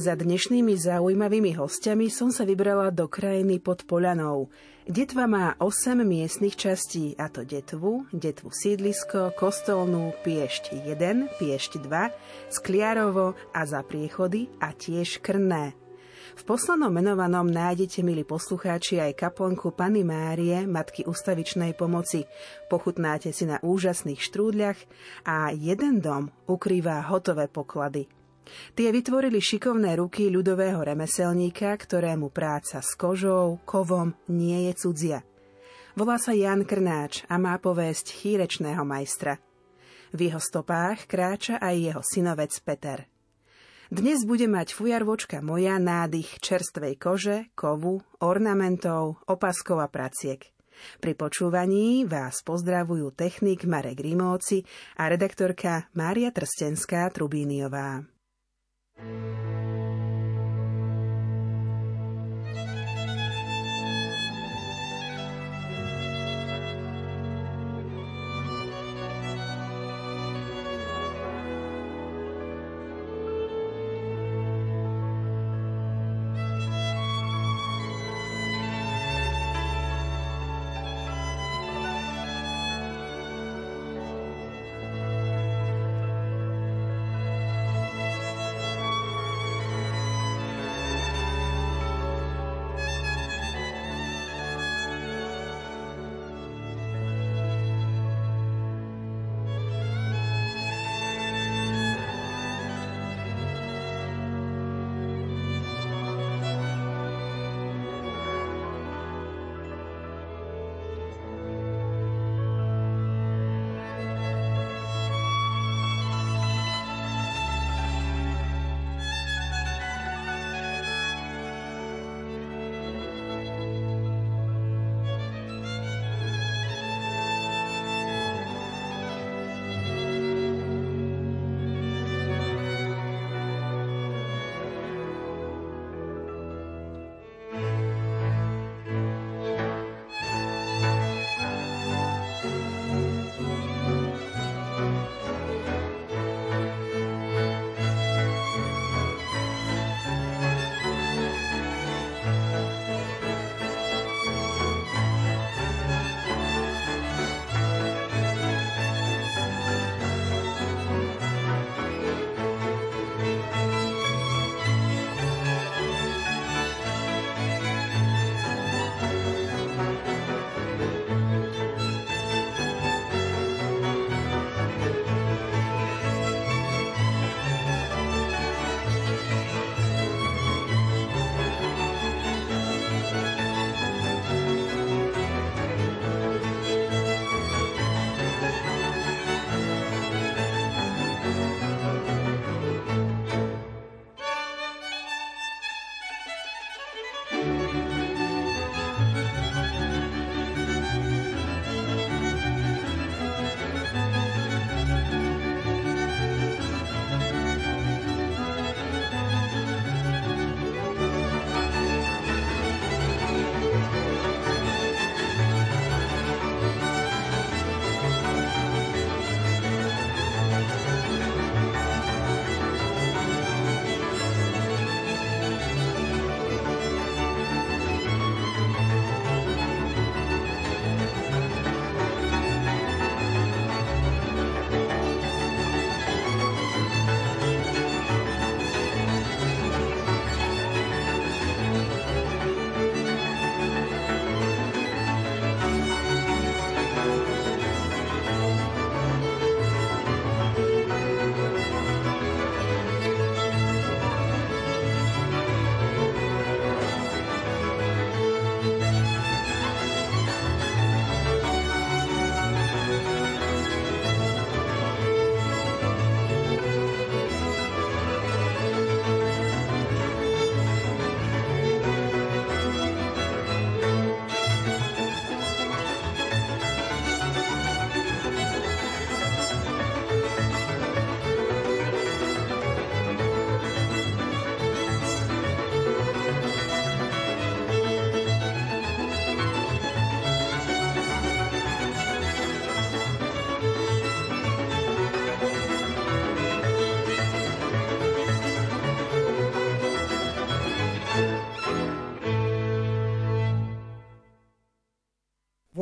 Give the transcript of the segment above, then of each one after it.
Za dnešnými zaujímavými hostiami som sa vybrala do krajiny pod Polanou. Detva má 8 miestnych častí, a to Detvu, Detvu sídlisko, Kostolnú, Piešť 1, Piešť 2, Skliarovo a za priechody a tiež Krné. V poslednom menovanom nájdete, milí poslucháči, aj kaplnku Pany Márie, Matky ustavičnej pomoci. Pochutnáte si na úžasných štrúdľach a jeden dom ukrýva hotové poklady – Tie vytvorili šikovné ruky ľudového remeselníka, ktorému práca s kožou, kovom nie je cudzia. Volá sa Jan Krnáč a má povesť chýrečného majstra. V jeho stopách kráča aj jeho synovec Peter. Dnes bude mať fujarvočka moja nádych čerstvej kože, kovu, ornamentov, opaskov a praciek. Pri počúvaní vás pozdravujú technik Marek Rimóci a redaktorka Mária Trstenská うん。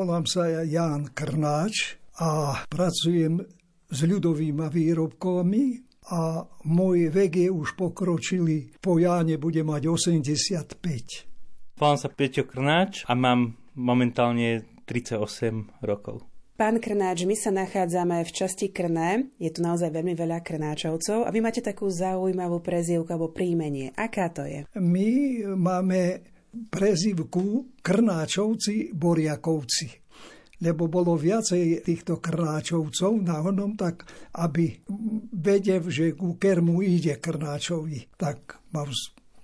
Volám sa Ján Krnáč a pracujem s ľudovými výrobkami a môj vek je už pokročilý. Po Jáne bude mať 85. Volám sa Peťo Krnáč a mám momentálne 38 rokov. Pán Krnáč, my sa nachádzame v časti Krné, je tu naozaj veľmi veľa Krnáčovcov a vy máte takú zaujímavú prezývku alebo príjmenie. Aká to je? My máme prezývku Krnáčovci Boriakovci lebo bolo viacej týchto krnáčovcov na onom, tak aby vedev, že ku kermu ide krnáčovi, tak mal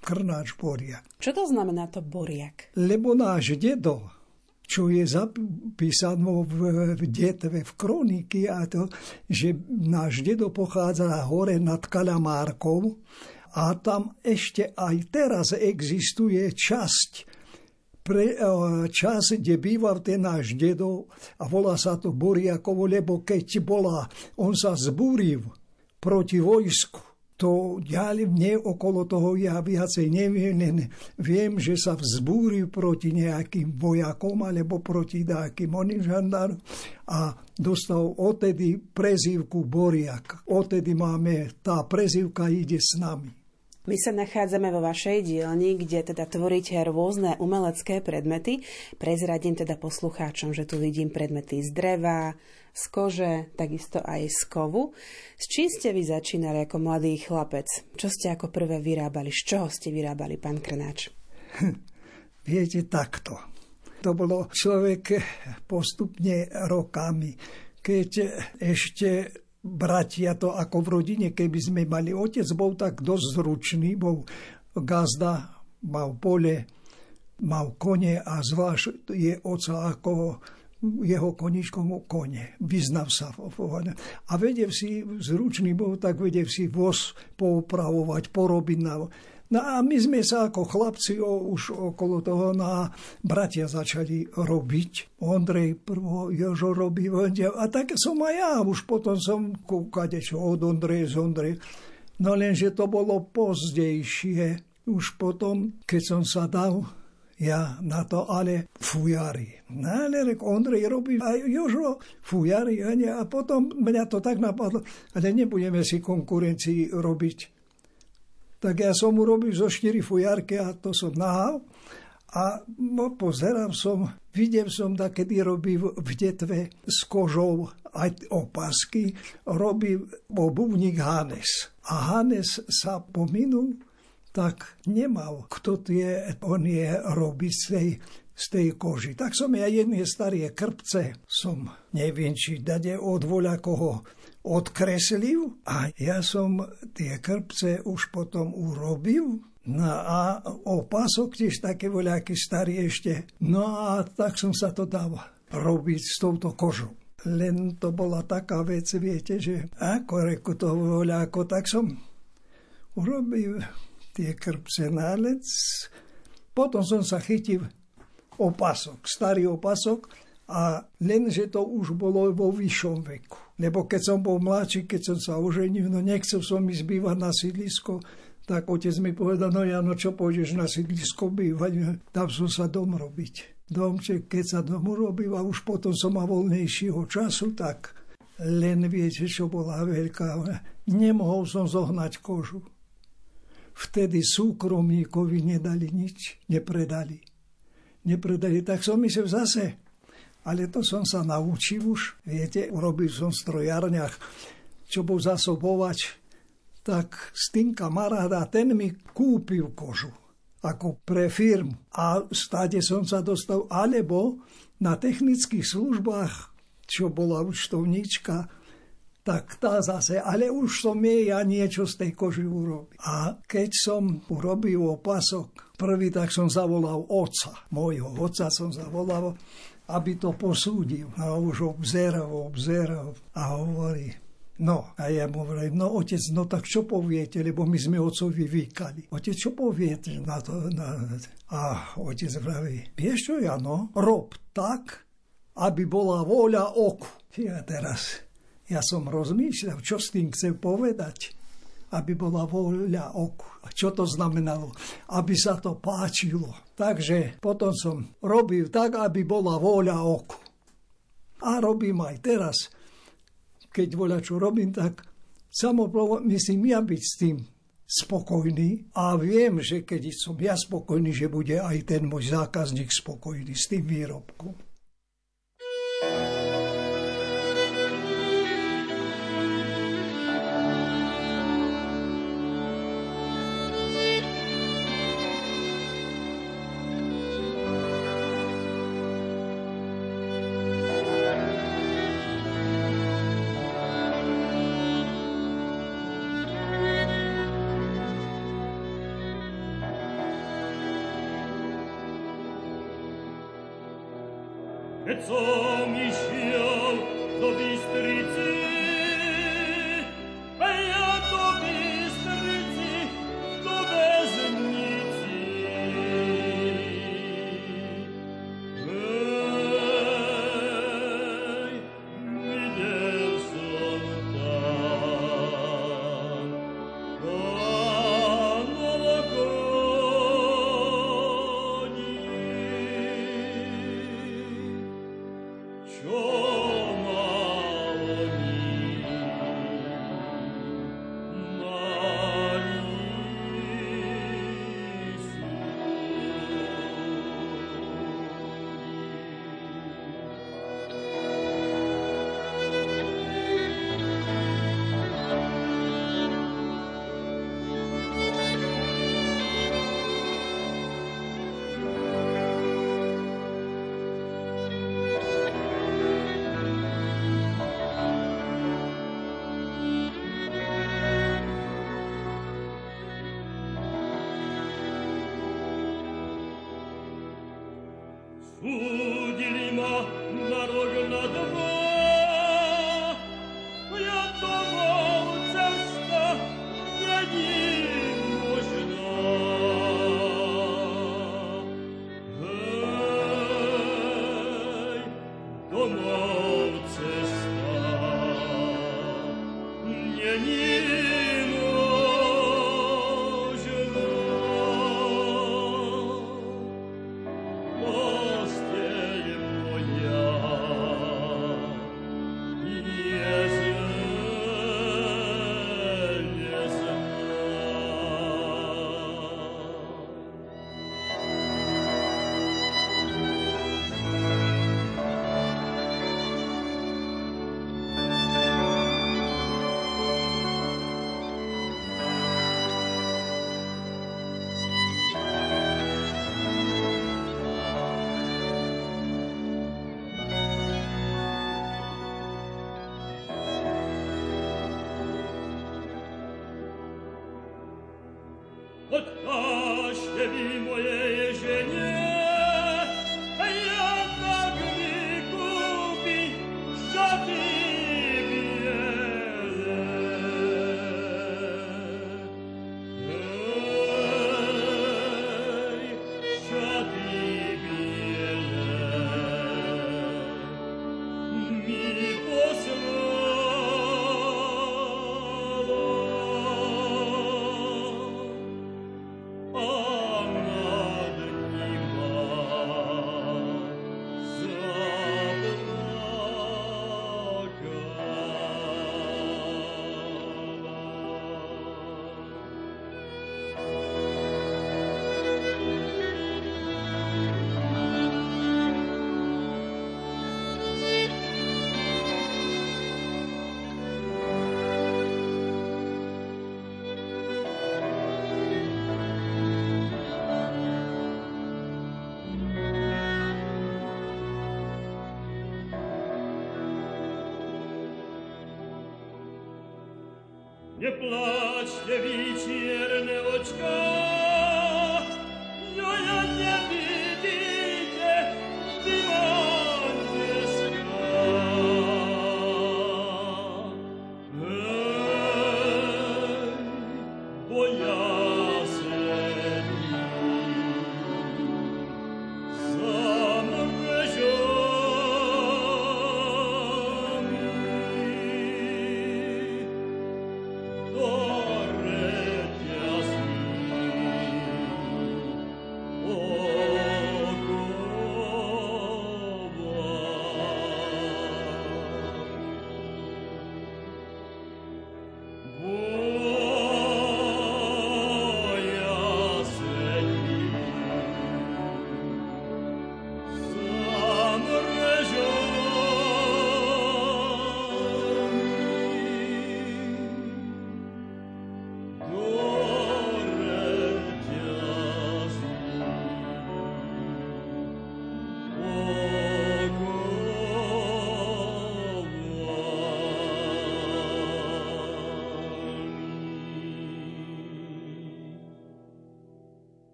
krnáč boriak. Čo to znamená to boriak? Lebo náš dedo, čo je zapísané v, v detve, v kroniky, a to, že náš dedo pochádza hore nad Kalamárkou a tam ešte aj teraz existuje časť pre, e, čas, kde býval ten náš dedo a volá sa to Boriakovo, lebo keď bola, on sa zbúril proti vojsku, to ja mne okolo toho ja viacej neviem, len viem, že sa vzbúril proti nejakým vojakom alebo proti nejakým oným žandárom a dostal odtedy prezývku Boriak. Odtedy máme, tá prezývka ide s nami. My sa nachádzame vo vašej dielni, kde teda tvoríte rôzne umelecké predmety. Prezradím teda poslucháčom, že tu vidím predmety z dreva, z kože, takisto aj z kovu. S čím ste vy začínali ako mladý chlapec? Čo ste ako prvé vyrábali? Z čoho ste vyrábali, pán Krnáč? Viete, takto. To bolo človek postupne rokami, keď ešte bratia to ako v rodine, keby sme mali otec, bol tak dosť zručný, bol gazda, mal pole, mal kone a zvlášť je oca ako jeho koničkom kone. Vyznav sa. A vedev si, zručný bol, tak vedev si voz poupravovať, porobiť na... No a my sme sa ako chlapci o, už okolo toho na bratia začali robiť. Ondrej prvo, Jožo robí a tak som aj ja. Už potom som kúkade, čo od Ondrej z Ondrej. No lenže to bolo pozdejšie. Už potom, keď som sa dal ja na to ale fujari. No ale rek Ondrej robí a Jožo fujari a, nie, a potom mňa to tak napadlo, ale nebudeme si konkurencii robiť. Tak ja som urobil zo štyri fujarky a to som nahal. A no, pozerám som, videl som da, kedy robí v, detve s kožou aj opasky, robí obuvník Hanes. A Hanes sa pominul tak nemal, kto tie on je robí z tej, z tej koži. Tak som ja jedné staré krpce som, neviem, či dade od voľa koho odkreslil a ja som tie krpce už potom urobil No a opasok tiež také voľaké starý ešte. No a tak som sa to dal robiť s touto kožou. Len to bola taká vec, viete, že ako reku to voľako, tak som urobil tie krpce nálec. Potom som sa chytil opasok, starý opasok, a lenže to už bolo vo vyššom veku. Lebo keď som bol mladší, keď som sa oženil, no nechcel som ísť bývať na sídlisko, tak otec mi povedal, no ja, no čo pôjdeš na sídlisko bývať, tam som sa dom robiť. Domče, keď sa dom robil a už potom som mal voľnejšieho času, tak len viete, čo bola veľká. Nemohol som zohnať kožu. Vtedy súkromníkovi nedali nič, nepredali. Nepredali, tak som myslel zase, ale to som sa naučil už, viete, urobil som v strojárniach, čo bol zasobovač, tak s tým kamaráda, ten mi kúpil kožu ako pre firmu. A stáde som sa dostal, alebo na technických službách, čo bola účtovníčka, tak tá zase, ale už som jej ja niečo z tej koži urobil. A keď som urobil opasok, prvý tak som zavolal oca, môjho oca som zavolal, aby to posúdil. A už obzeral, obzeral a hovorí, No, a ja mu hovorím, no otec, no tak čo poviete, lebo my sme ocovi vykali. Otec, čo poviete na to? Na... A otec vraví, vieš čo, Jano, rob tak, aby bola vôľa oku. Ja teraz ja som rozmýšľal, čo s tým chcem povedať, aby bola voľa oku. A čo to znamenalo? Aby sa to páčilo. Takže potom som robil tak, aby bola vôľa oku. A robím aj teraz. Keď voľa čo robím, tak samoplovo myslím ja byť s tým spokojný a viem, že keď som ja spokojný, že bude aj ten môj zákazník spokojný s tým výrobkom. et so mi sciau do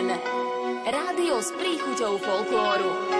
Lumen. Rádio s príchuťou folklóru.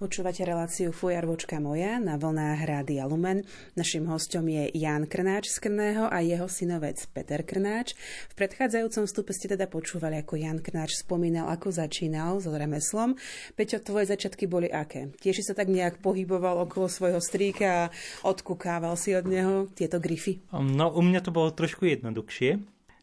Počúvate reláciu Fujarvočka moja na vlnách Rádia Lumen. Našim hostom je Jan Krnáč z Krného a jeho synovec Peter Krnáč. V predchádzajúcom vstupe ste teda počúvali, ako Jan Krnáč spomínal, ako začínal s remeslom. Peťo, tvoje začiatky boli aké? Tiež sa tak nejak pohyboval okolo svojho strýka a odkúkával si od neho tieto grify? No, u mňa to bolo trošku jednoduchšie,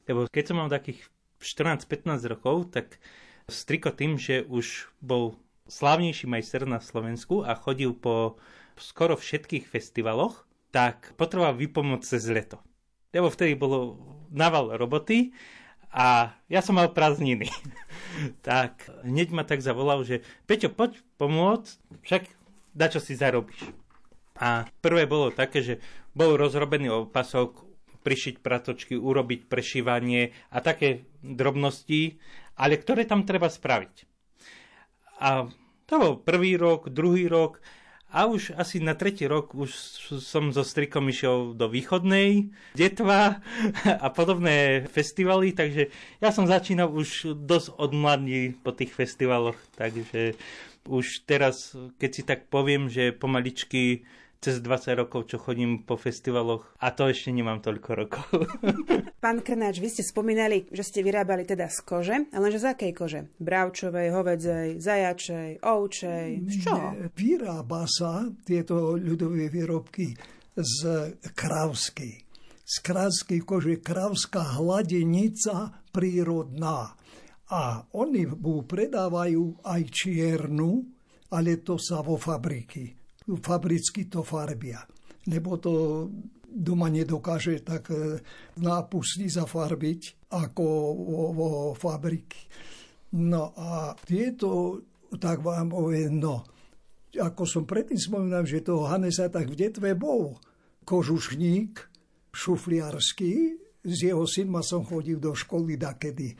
lebo keď som mal takých 14-15 rokov, tak striko tým, že už bol slávnejší majster na Slovensku a chodil po skoro všetkých festivaloch, tak potreboval vypomoc cez leto. Lebo vtedy bolo naval roboty a ja som mal prázdniny. tak hneď ma tak zavolal, že Peťo, poď pomôcť, však da čo si zarobíš. A prvé bolo také, že bol rozrobený opasok, prišiť pratočky, urobiť prešívanie a také drobnosti, ale ktoré tam treba spraviť. A to bol prvý rok, druhý rok a už asi na tretí rok už som so strikom išiel do východnej, detva a podobné festivaly, takže ja som začínal už dosť od po tých festivaloch, takže už teraz, keď si tak poviem, že pomaličky cez 20 rokov, čo chodím po festivaloch a to ešte nemám toľko rokov. Pán Krnáč, vy ste spomínali, že ste vyrábali teda z kože, ale že z akej kože? Bravčovej, hovedzej, zajačej, ovčej, z čoho? Vyrába sa tieto ľudové výrobky z krávskej. Z krávskej kože krávská hladenica prírodná. A oni mu predávajú aj čiernu, ale to sa vo fabriky fabricky to farbia. Lebo to doma nedokáže tak e, nápustí zafarbiť ako vo, vo fabriky. No a tieto, tak vám poviem, no, ako som predtým spomínal, že toho Hanesa tak v detve bol kožušník šufliarský, s jeho synma som chodil do školy dakedy.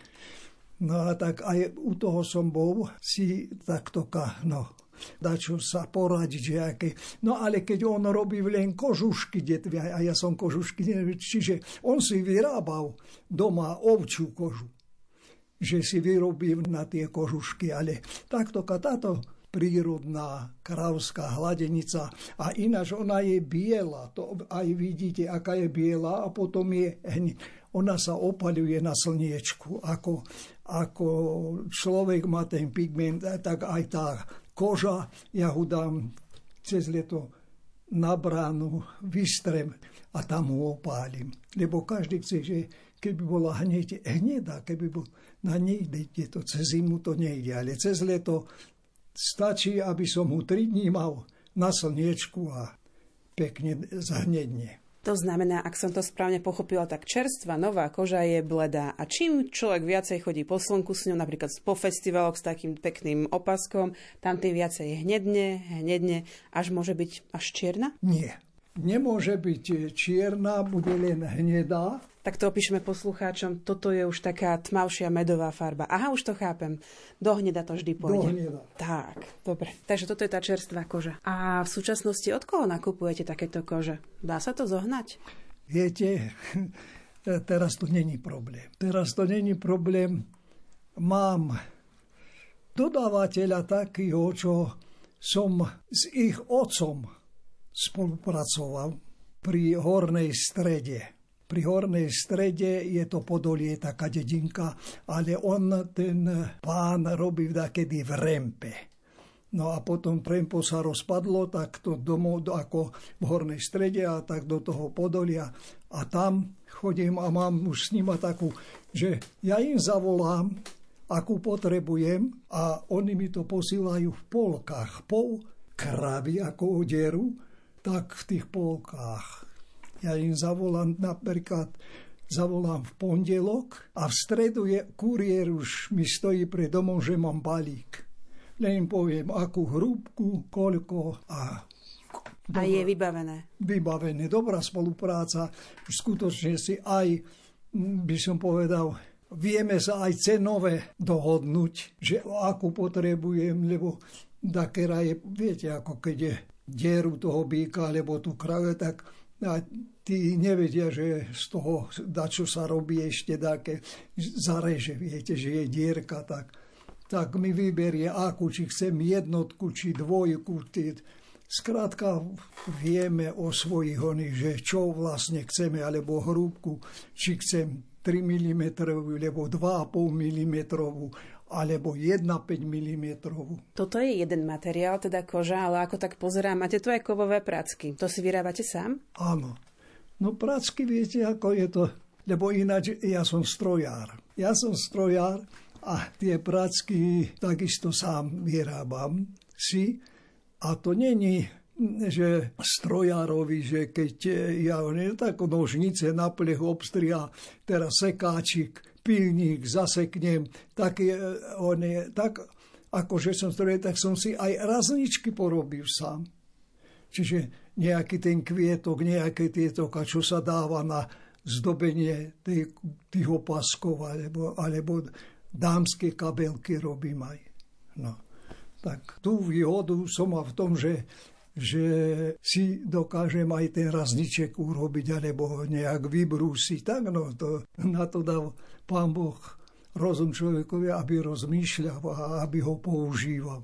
No a tak aj u toho som bol si takto, no, dačo sa poradiť, že aké. No ale keď on robí len kožušky, a ja som kožušky, čiže on si vyrábal doma ovčú kožu že si vyrobí na tie kožušky, ale takto táto prírodná kravská hladenica a ináč ona je biela, to aj vidíte, aká je biela a potom je. Ona sa opaluje na slniečku, ako, ako človek má ten pigment, tak aj tá koža, ja ho dám cez leto na bránu, vystrem a tam ho opálim. Lebo každý chce, že keby bola hneď, hnedá, keby bol, na nejde to, cez zimu to nejde, ale cez leto stačí, aby som ho 3 dní mal na slniečku a pekne zahnedne. To znamená, ak som to správne pochopila, tak čerstvá nová koža je bledá. A čím človek viacej chodí po slnku s ňou, napríklad po festivaloch s takým pekným opaskom, tam tým viacej hnedne, hnedne, až môže byť až čierna? Nie. Nemôže byť čierna, bude len hnedá, tak to opíšeme poslucháčom. Toto je už taká tmavšia medová farba. Aha, už to chápem. Do hneda to vždy pôjde. Do hneda. Tak, dobre. Takže toto je tá čerstvá koža. A v súčasnosti od koho nakupujete takéto kože? Dá sa to zohnať? Viete, teraz to není problém. Teraz to není problém. Mám dodávateľa takého, čo som s ich otcom spolupracoval pri hornej strede pri hornej strede je to Podolie, taká dedinka, ale on, ten pán, robí kedy v Rempe. No a potom Prempo sa rozpadlo, tak to domov ako v hornej strede a tak do toho Podolia. A tam chodím a mám už s nima takú, že ja im zavolám, akú potrebujem a oni mi to posílajú v polkách. Pol kravy ako odieru, tak v tých polkách ja im zavolám napríklad zavolám v pondelok a v stredu je kuriér už mi stojí pred domom, že mám balík. Len poviem, akú hrúbku, koľko a Dobrá, a je vybavené. Vybavené. Dobrá spolupráca. Skutočne si aj, by som povedal, vieme sa aj cenové dohodnúť, že akú potrebujem, lebo takera je, viete, ako keď je dieru toho býka, alebo tú krave, tak a tí nevedia, že z toho, da čo sa robí ešte také zareže, viete, že je dierka, tak, tak mi vyberie akú, či chcem jednotku, či dvojku. Tí, Skrátka vieme o svojich oných, že čo vlastne chceme, alebo hrúbku, či chcem 3 mm, alebo 2,5 mm, alebo 1,5 mm. Toto je jeden materiál, teda koža, ale ako tak pozerám, máte tu aj kovové pracky. To si vyrábate sám? Áno. No pracky, viete, ako je to, lebo ináč ja som strojár. Ja som strojár a tie pracky takisto sám vyrábam si. A to není že strojárovi, že keď ja ne, tak nožnice na plech obstria, teraz sekáčik, pilník zaseknem, tak, je, on je, tak akože som strojár, tak som si aj razničky porobil sám. Čiže nejaký ten kvietok, nejaké tieto, čo sa dáva na zdobenie tých, tých opaskov, alebo, alebo dámske kabelky robím aj. No. Tak tú výhodu som mal v tom, že, že si dokážem aj ten razniček urobiť, alebo nejak vybrúsiť. Tak no, to, na to dal pán Boh rozum človekovi, aby rozmýšľal a aby ho používal.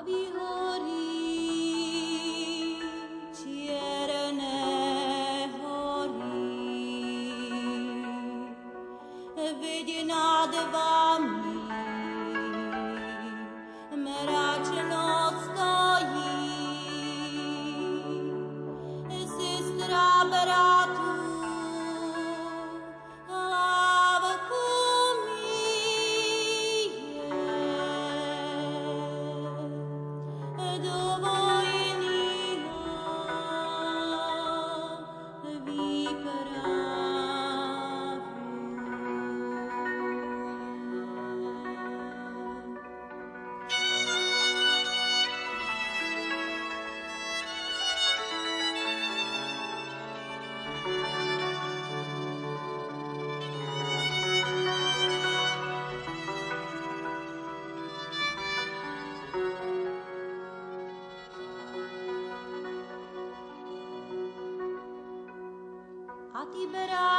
Navidad. ti berà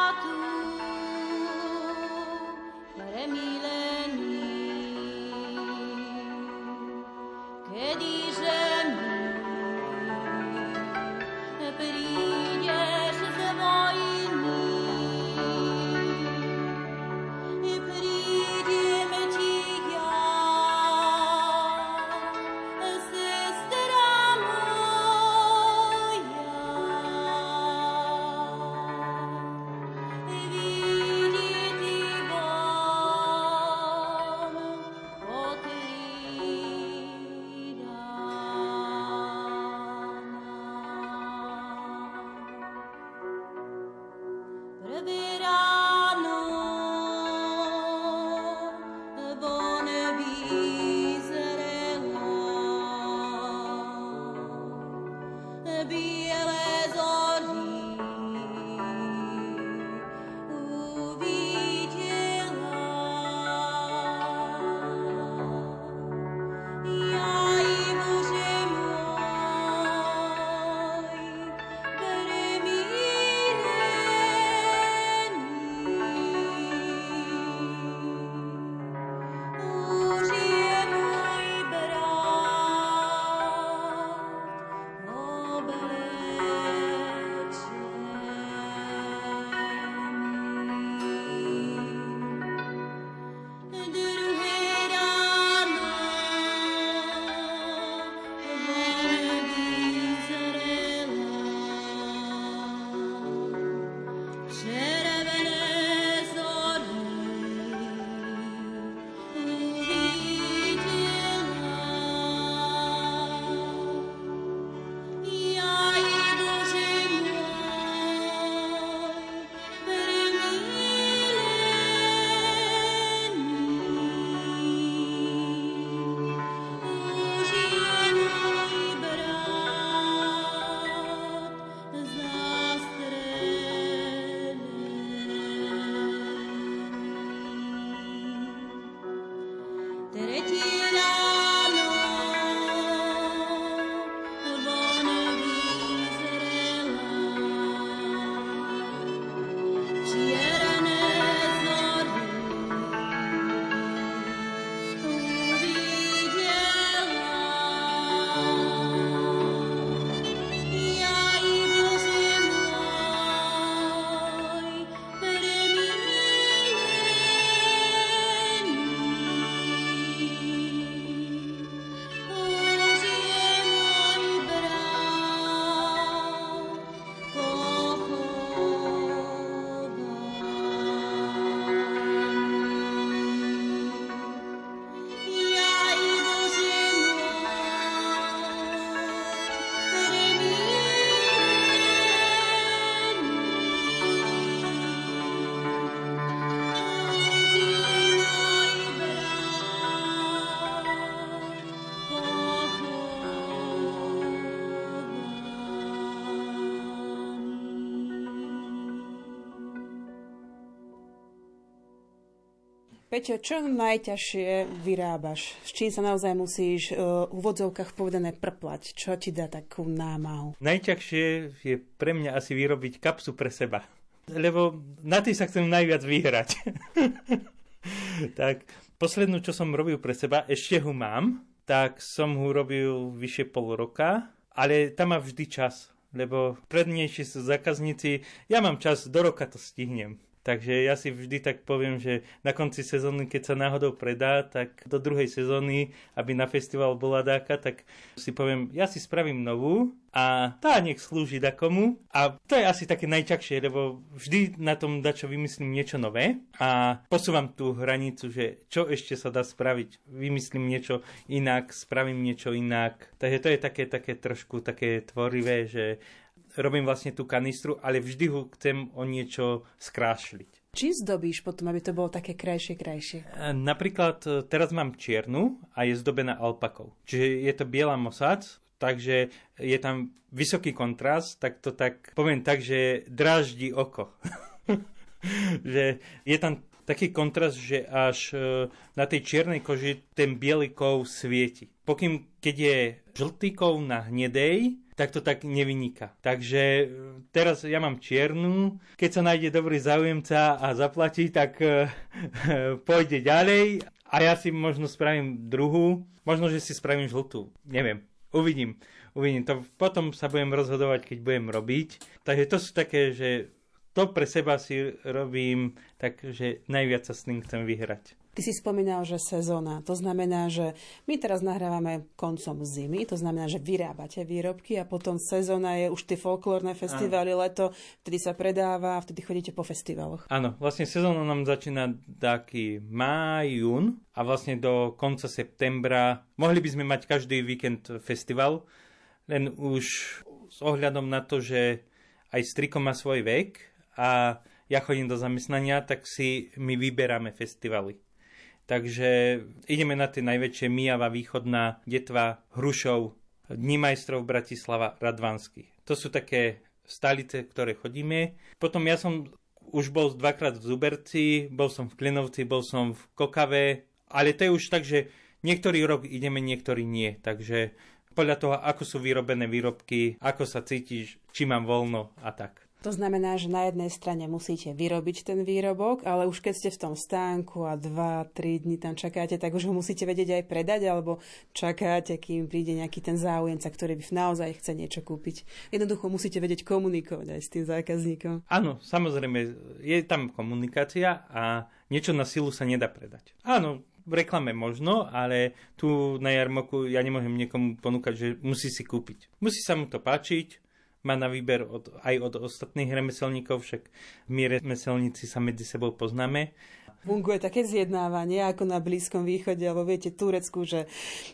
Peťo, čo najťažšie vyrábaš? S čím sa naozaj musíš uh, v úvodzovkách povedané prplať? Čo ti dá takú námahu? Najťažšie je pre mňa asi vyrobiť kapsu pre seba. Lebo na tým sa chcem najviac vyhrať. tak poslednú, čo som robil pre seba, ešte ho mám, tak som ho robil vyše pol roka, ale tam má vždy čas, lebo prednejšie sú zákazníci, ja mám čas, do roka to stihnem. Takže ja si vždy tak poviem, že na konci sezóny, keď sa náhodou predá, tak do druhej sezóny, aby na festival bola dáka, tak si poviem, ja si spravím novú a tá nech slúži komu. A to je asi také najťažšie, lebo vždy na tom dačo vymyslím niečo nové a posúvam tú hranicu, že čo ešte sa dá spraviť. Vymyslím niečo inak, spravím niečo inak. Takže to je také, také trošku také tvorivé, že robím vlastne tú kanistru, ale vždy ho chcem o niečo skrášliť. Čím zdobíš potom, aby to bolo také krajšie, krajšie? E, napríklad e, teraz mám čiernu a je zdobená alpakou. Čiže je to biela mosac, takže je tam vysoký kontrast, tak to tak poviem tak, že dráždi oko. že je tam taký kontrast, že až e, na tej čiernej koži ten biely kov svieti. Pokým, keď je žltý kov na hnedej, tak to tak nevyniká. Takže e, teraz ja mám čiernu, keď sa nájde dobrý záujemca a zaplatí, tak e, pôjde ďalej a ja si možno spravím druhú, možno, že si spravím žltú, neviem, uvidím. Uvidím to, potom sa budem rozhodovať, keď budem robiť. Takže to sú také, že to pre seba si robím tak, že najviac sa s tým chcem vyhrať. Ty si spomínal, že sezóna. To znamená, že my teraz nahrávame koncom zimy, to znamená, že vyrábate výrobky a potom sezóna je už tie folklórne festivály, Áno. leto, vtedy sa predáva a vtedy chodíte po festivaloch. Áno, vlastne sezóna nám začína taký máj, jún a vlastne do konca septembra mohli by sme mať každý víkend festival, len už s ohľadom na to, že aj striko má svoj vek, a ja chodím do zamestnania, tak si my vyberáme festivaly. Takže ideme na tie najväčšie Mijava, Východná, Detva, Hrušov, Dní majstrov Bratislava, Radvansky. To sú také stalice, ktoré chodíme. Potom ja som už bol dvakrát v Zuberci, bol som v Klinovci, bol som v Kokave, ale to je už tak, že niektorý rok ideme, niektorý nie. Takže podľa toho, ako sú vyrobené výrobky, ako sa cítiš, či mám voľno a tak. To znamená, že na jednej strane musíte vyrobiť ten výrobok, ale už keď ste v tom stánku a 2-3 dní tam čakáte, tak už ho musíte vedieť aj predať, alebo čakáte, kým príde nejaký ten záujemca, ktorý by naozaj chce niečo kúpiť. Jednoducho musíte vedieť komunikovať aj s tým zákazníkom. Áno, samozrejme, je tam komunikácia a niečo na silu sa nedá predať. Áno, v reklame možno, ale tu na jarmoku ja nemôžem niekomu ponúkať, že musí si kúpiť. Musí sa mu to páčiť, má na výber od, aj od ostatných remeselníkov, však my remeselníci sa medzi sebou poznáme. Funguje také zjednávanie ako na Blízkom východe, alebo viete, Turecku, že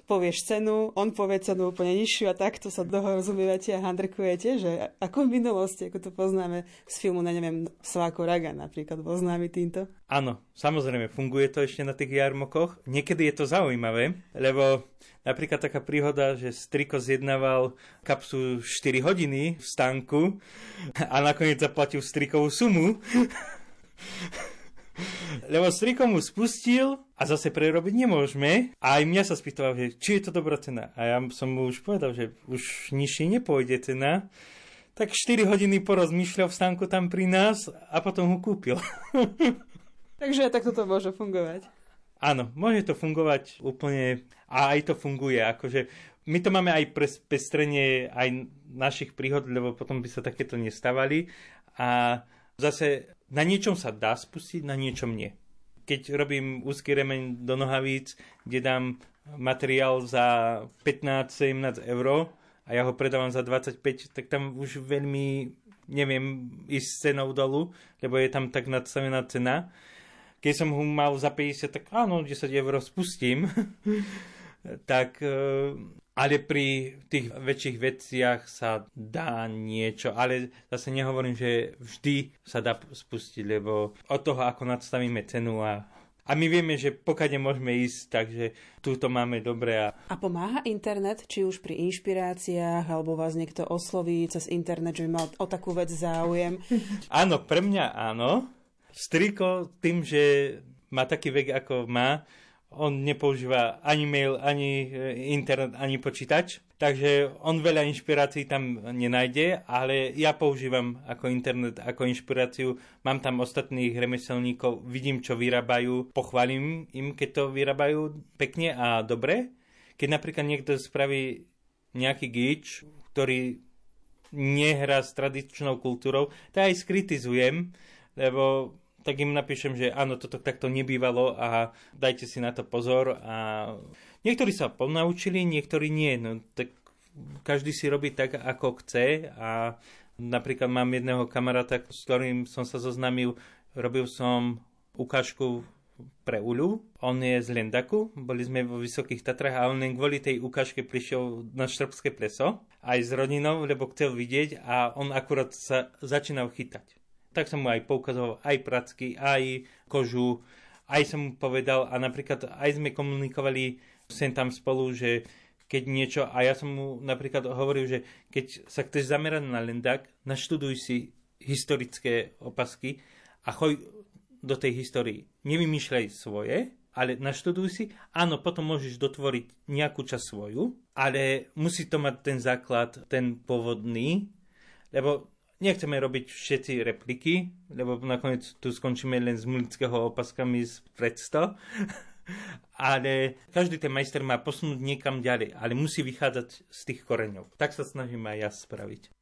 povieš cenu, on povie cenu úplne nižšiu a takto sa rozumievate a handrkujete, že ako v minulosti, ako to poznáme z filmu, na neviem, Sváko Raga napríklad, bol známy týmto. Áno, samozrejme, funguje to ešte na tých jarmokoch. Niekedy je to zaujímavé, lebo Napríklad taká príhoda, že Striko zjednával kapsu 4 hodiny v stánku a nakoniec zaplatil Strikovú sumu. Lebo Striko mu spustil a zase prerobiť nemôžeme. A aj mňa sa spýtal, že či je to dobrá cena. A ja som mu už povedal, že už nižšie nepôjde cena. Tak 4 hodiny porozmýšľal v stánku tam pri nás a potom ho kúpil. Takže takto to môže fungovať. Áno, môže to fungovať úplne a aj to funguje. Akože my to máme aj pre pestrenie aj našich príhod, lebo potom by sa takéto nestávali. A zase na niečom sa dá spustiť, na niečom nie. Keď robím úzky remeň do nohavíc, kde dám materiál za 15-17 eur a ja ho predávam za 25, tak tam už veľmi neviem ísť s cenou dolu, lebo je tam tak nadstavená cena keď som ho mal za 50, tak áno, 10 eur spustím. tak, e, ale pri tých väčších veciach sa dá niečo, ale zase nehovorím, že vždy sa dá spustiť, lebo od toho, ako nadstavíme cenu a a my vieme, že pokiaľ môžeme ísť, takže tu to máme dobre. A... a pomáha internet, či už pri inšpiráciách, alebo vás niekto osloví cez internet, že by mal o takú vec záujem? áno, pre mňa áno. Striko tým, že má taký vek, ako má, on nepoužíva ani mail, ani e, internet, ani počítač, takže on veľa inšpirácií tam nenájde, ale ja používam ako internet, ako inšpiráciu, mám tam ostatných remeselníkov, vidím, čo vyrábajú, pochválim im, keď to vyrábajú pekne a dobre. Keď napríklad niekto spraví nejaký gič, ktorý nehrá s tradičnou kultúrou, tak aj skritizujem, lebo tak im napíšem, že áno, toto takto nebývalo a dajte si na to pozor. A niektorí sa ponaučili, niektorí nie. No, tak každý si robí tak, ako chce a napríklad mám jedného kamaráta, s ktorým som sa zoznámil, robil som ukážku pre Uľu. On je z Lendaku, boli sme vo Vysokých Tatrách a on len kvôli tej ukážke prišiel na Štrbské pleso aj s rodinou, lebo chcel vidieť a on akurát sa začínal chytať tak som mu aj poukazoval aj pracky, aj kožu, aj som mu povedal a napríklad aj sme komunikovali sem tam spolu, že keď niečo, a ja som mu napríklad hovoril, že keď sa chceš zamerať na lendák, naštuduj si historické opasky a choď do tej histórii. Nevymýšľaj svoje, ale naštuduj si. Áno, potom môžeš dotvoriť nejakú časť svoju, ale musí to mať ten základ, ten pôvodný, lebo nechceme robiť všetci repliky, lebo nakoniec tu skončíme len s mulického opaskami z predsto. ale každý ten majster má posunúť niekam ďalej, ale musí vychádzať z tých koreňov. Tak sa snažím aj ja spraviť.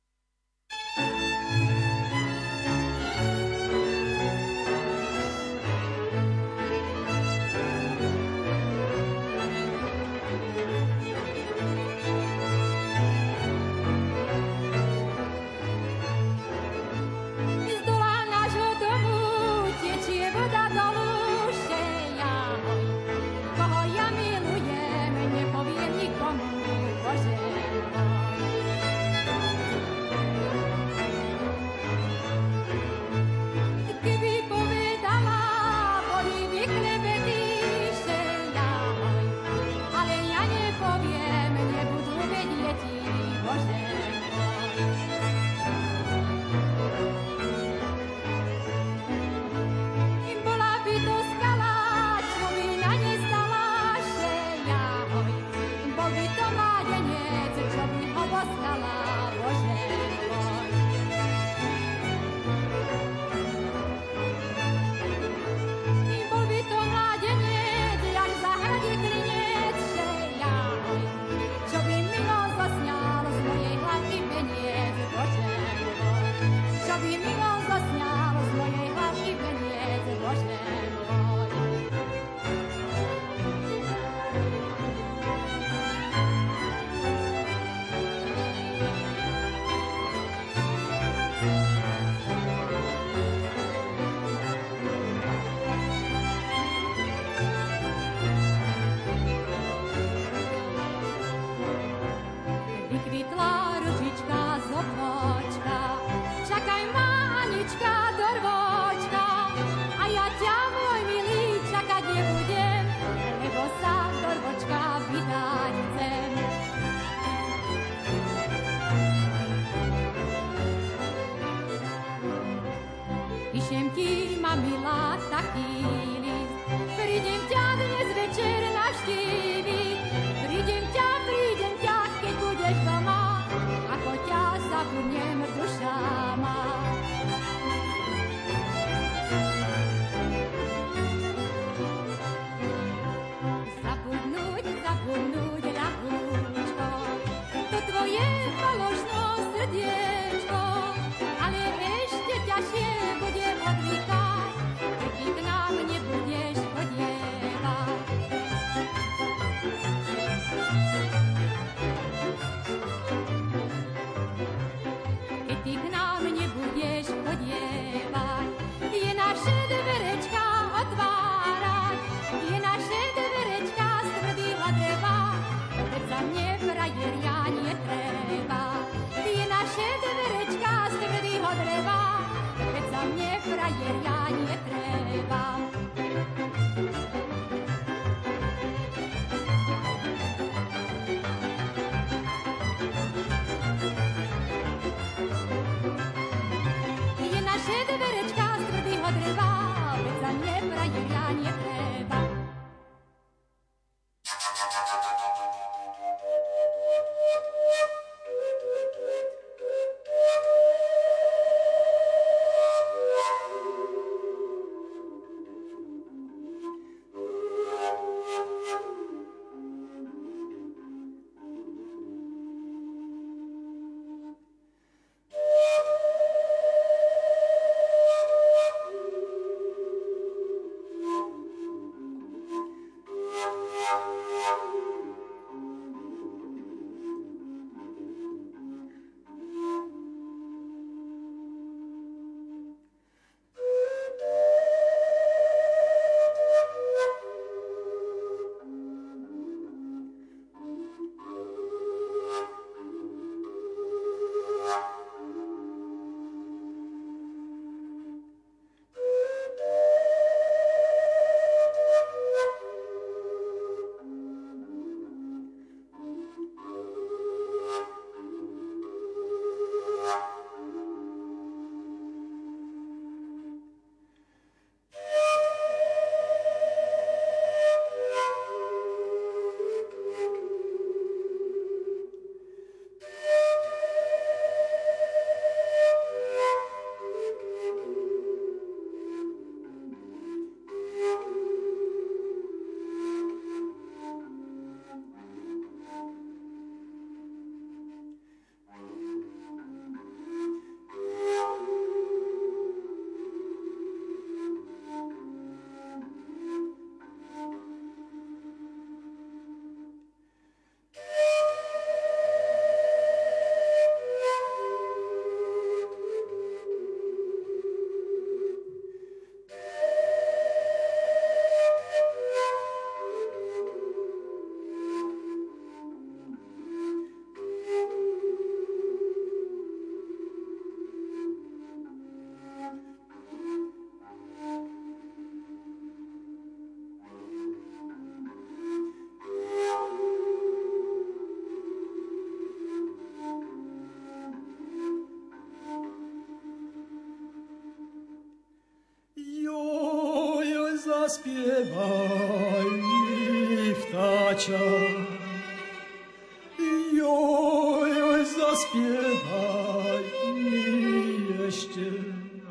Zaspiewaj mi jeszcze,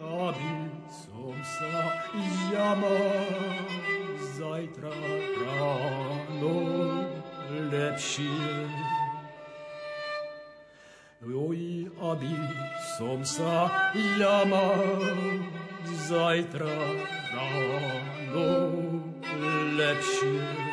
aby som sa ja zajtra ráno lepšie. Oj, aby som sa ja zajtra ráno lepšie.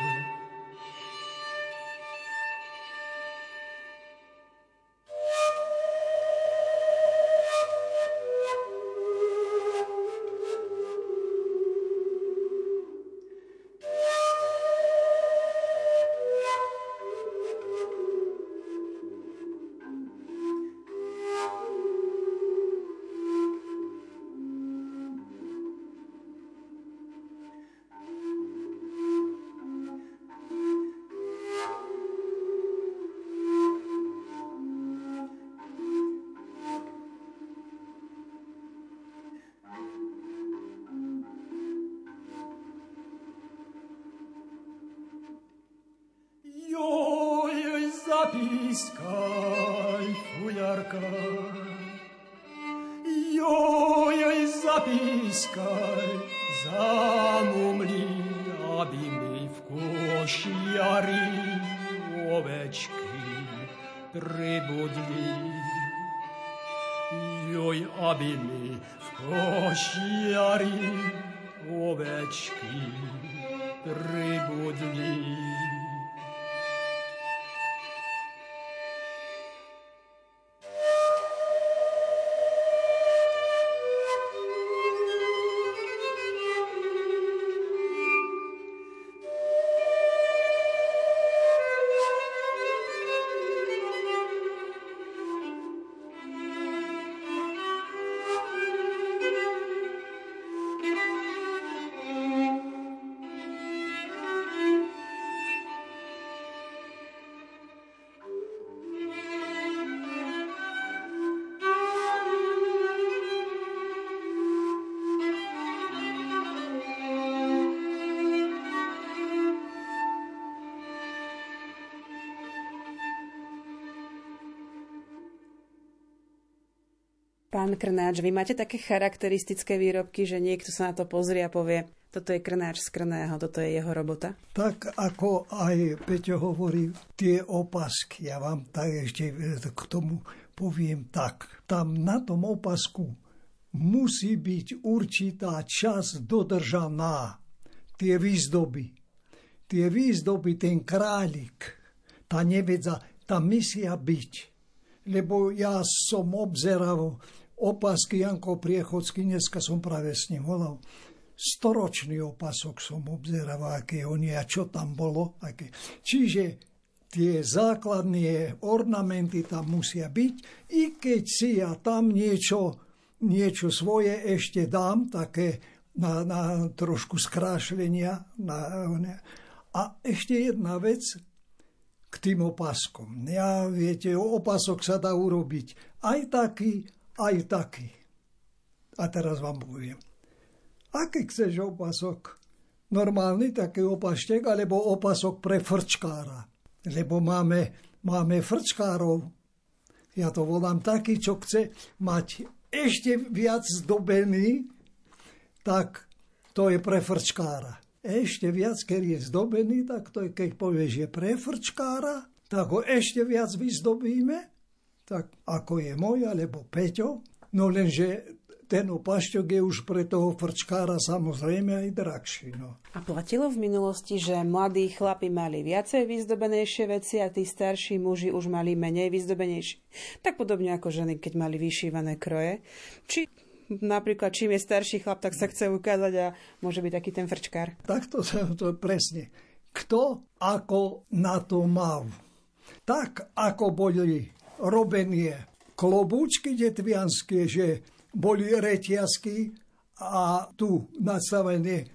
Krnáč, vy máte také charakteristické výrobky, že niekto sa na to pozrie a povie, toto je Krnáč z Krného, toto je jeho robota? Tak ako aj Peťo hovorí, tie opasky, ja vám tak ešte k tomu poviem tak. Tam na tom opasku musí byť určitá čas dodržaná. Tie výzdoby. Tie výzdoby, ten králik, tá nevedza, tam misia byť. Lebo ja som obzeral opasky Janko Priechodsky, dneska som práve s ním volal, storočný opasok som obzeral, aké on a čo tam bolo. Aké. Čiže tie základné ornamenty tam musia byť, i keď si ja tam niečo, niečo svoje ešte dám, také na, na trošku skrášlenia. Na, a ešte jedna vec k tým opaskom. Ja, viete, opasok sa dá urobiť aj taký, aj taký. A teraz vám poviem. Aký chceš opasok? Normálny taký opaštek, alebo opasok pre frčkára? Lebo máme, máme frčkárov. Ja to volám taký, čo chce mať ešte viac zdobený, tak to je pre frčkára. Ešte viac, keď je zdobený, tak to je, keď povieš, je pre frčkára, tak ho ešte viac vyzdobíme tak ako je môj alebo Peťo, no lenže ten opašťok je už pre toho frčkára samozrejme aj drahší. No. A platilo v minulosti, že mladí chlapi mali viacej vyzdobenejšie veci a tí starší muži už mali menej vyzdobenejšie. Tak podobne ako ženy, keď mali vyšívané kroje. Či napríklad čím je starší chlap, tak sa chce ukázať a môže byť taký ten frčkár. Tak to, to presne. Kto ako na to mal. Tak ako boli robenie klobúčky detvianské, že boli reťazky a tu nastavené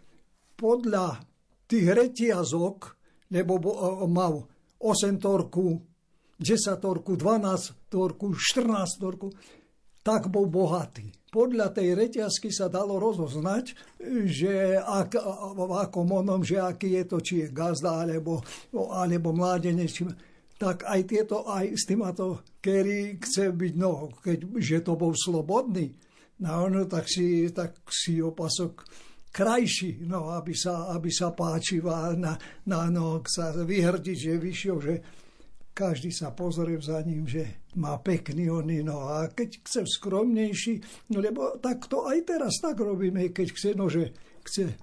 podľa tých reťazok, lebo mal 8 torku, 10 torku, 12 torku, 14 torku, tak bol bohatý. podľa tej reťazky sa dalo rozoznať, že ak, v akom onom, že aký je to, či je gazda, alebo, alebo mládenec, či, tak aj tieto, aj s týmato, ktorý chce byť, no, keď, že to bol slobodný, no, no tak, si, tak si opasok krajší, no, aby sa, aby sa páčila na, na no, sa vyhrdiť, že vyšiel, že každý sa pozrie za ním, že má pekný oný, no a keď chce skromnejší, no lebo tak to aj teraz tak robíme, keď chce, no že chce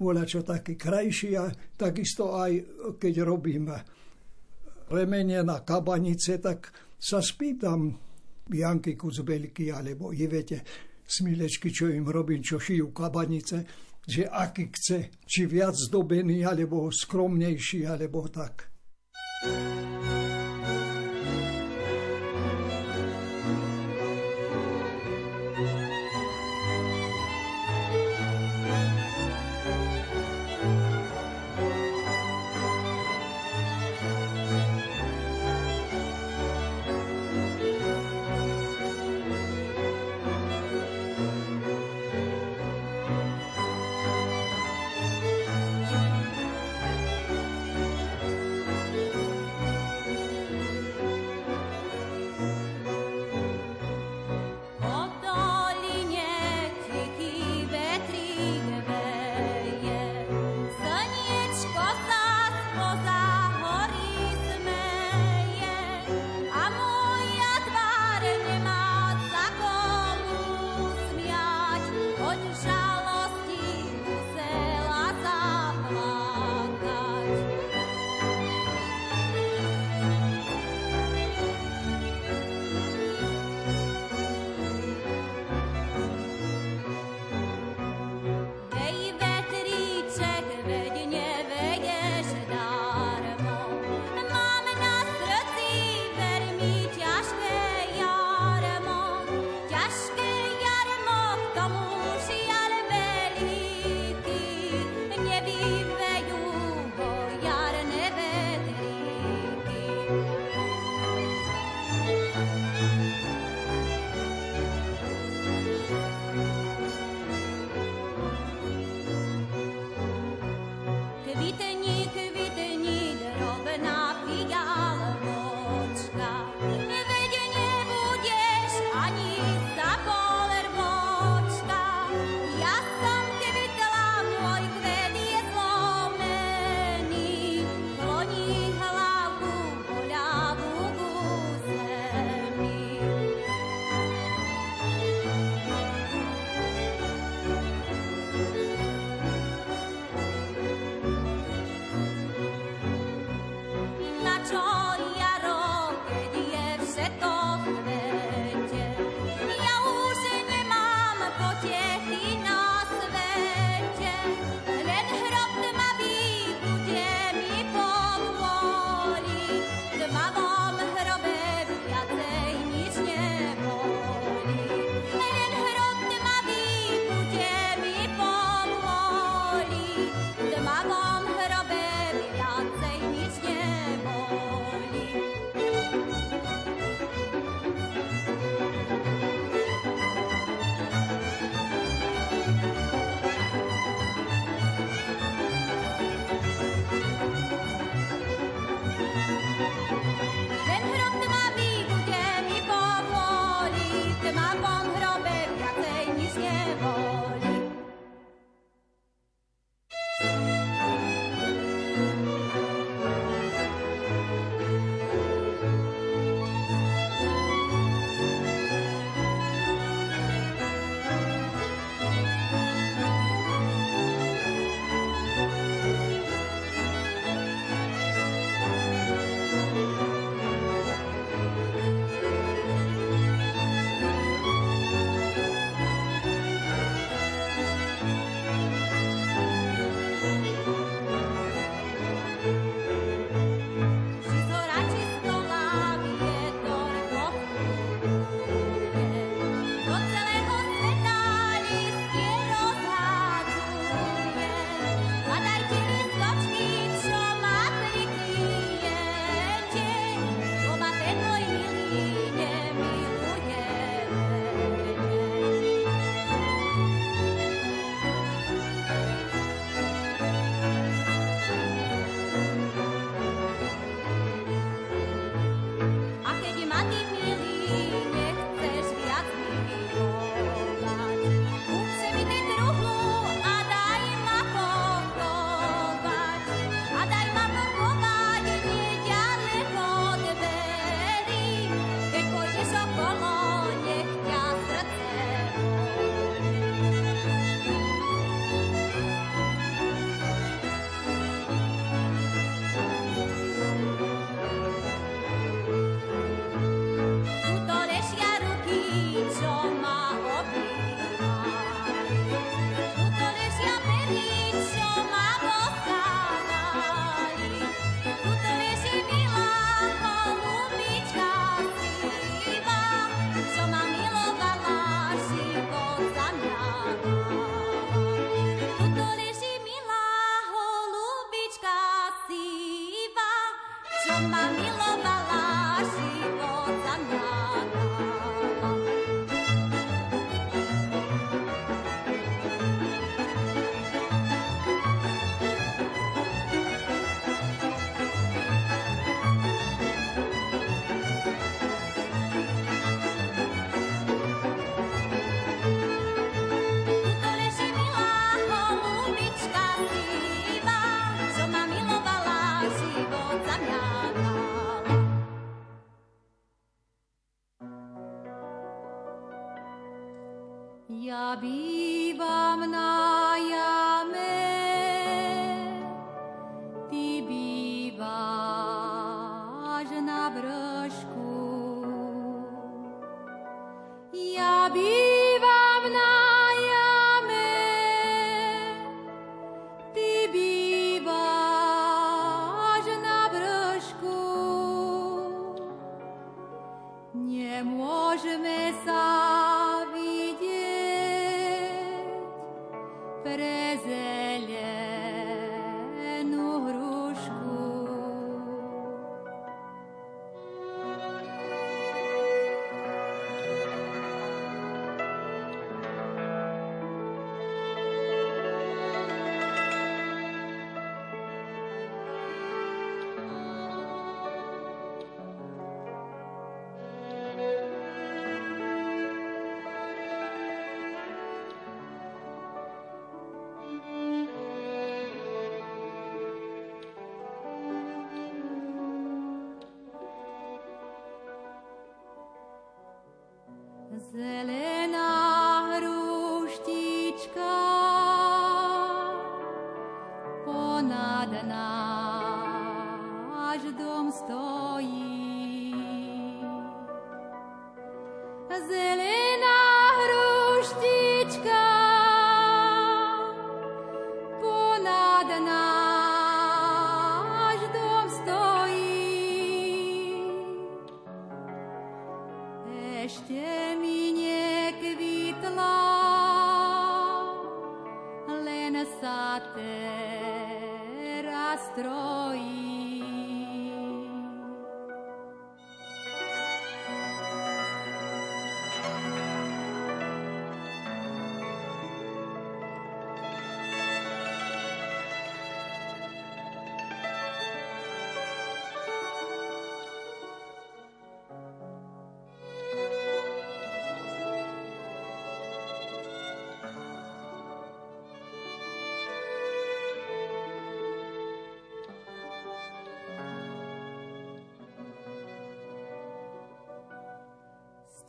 voľa čo taký krajší a takisto aj keď robím remene na kabanice, tak sa spýtam Janky Kuzbelky alebo Ivete Smilečky, čo im robím, čo šijú kabanice, že aký chce, či viac zdobený, alebo skromnejší, alebo tak. thank you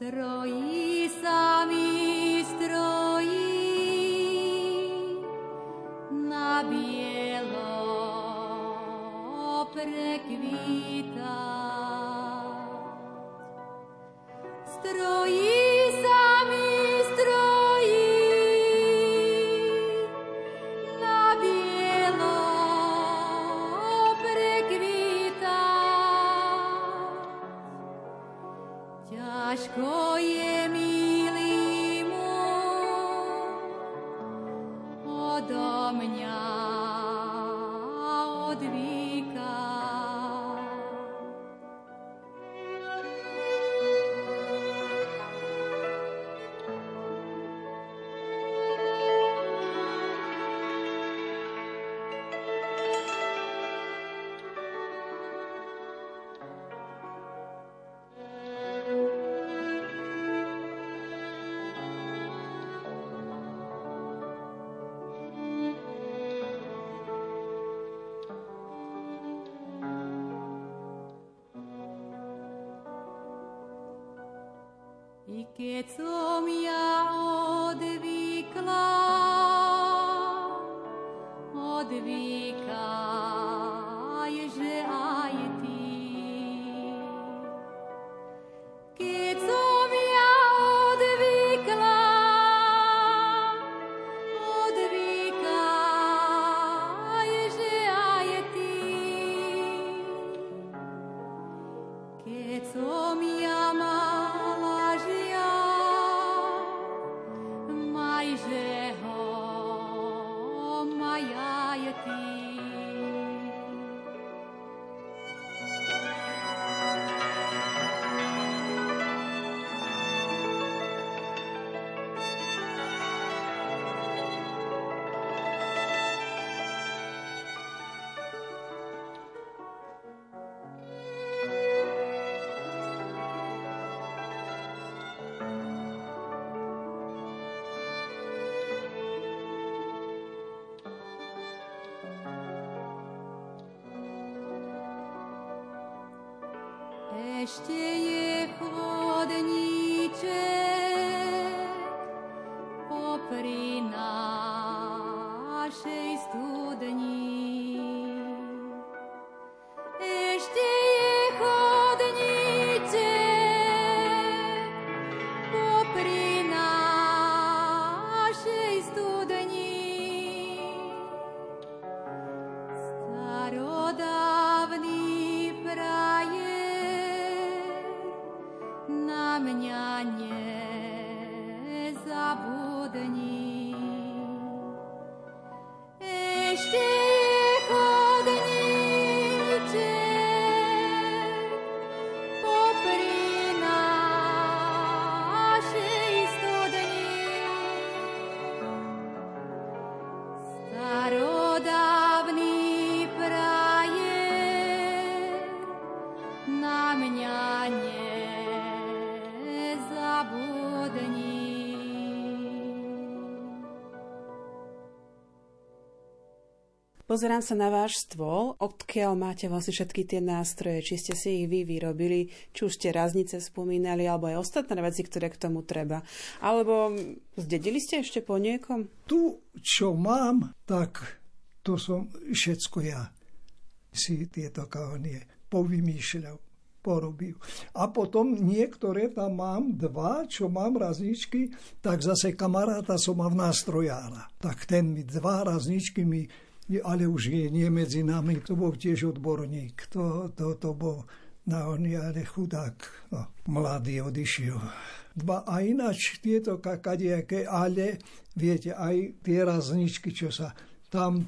Strojí mi strojí na bielo prekvítať. Ešte Pozerám sa na váš stôl, odkiaľ máte vlastne všetky tie nástroje, či ste si ich vy vyrobili, či už ste raznice spomínali, alebo aj ostatné veci, ktoré k tomu treba. Alebo zdedili ste ešte po niekom? Tu, čo mám, tak to som všetko ja si tieto kahonie povymýšľal, porobil. A potom niektoré tam mám, dva, čo mám razničky, tak zase kamaráta som mal nástrojára. Tak ten mi dva razničky mi ale už je nie medzi nami, to bol tiež odborník, to, to, to bol na oný, ale chudák, no, mladý odišiel. Dva, a ináč tieto kakadiaké, ale viete, aj tie razničky, čo sa tam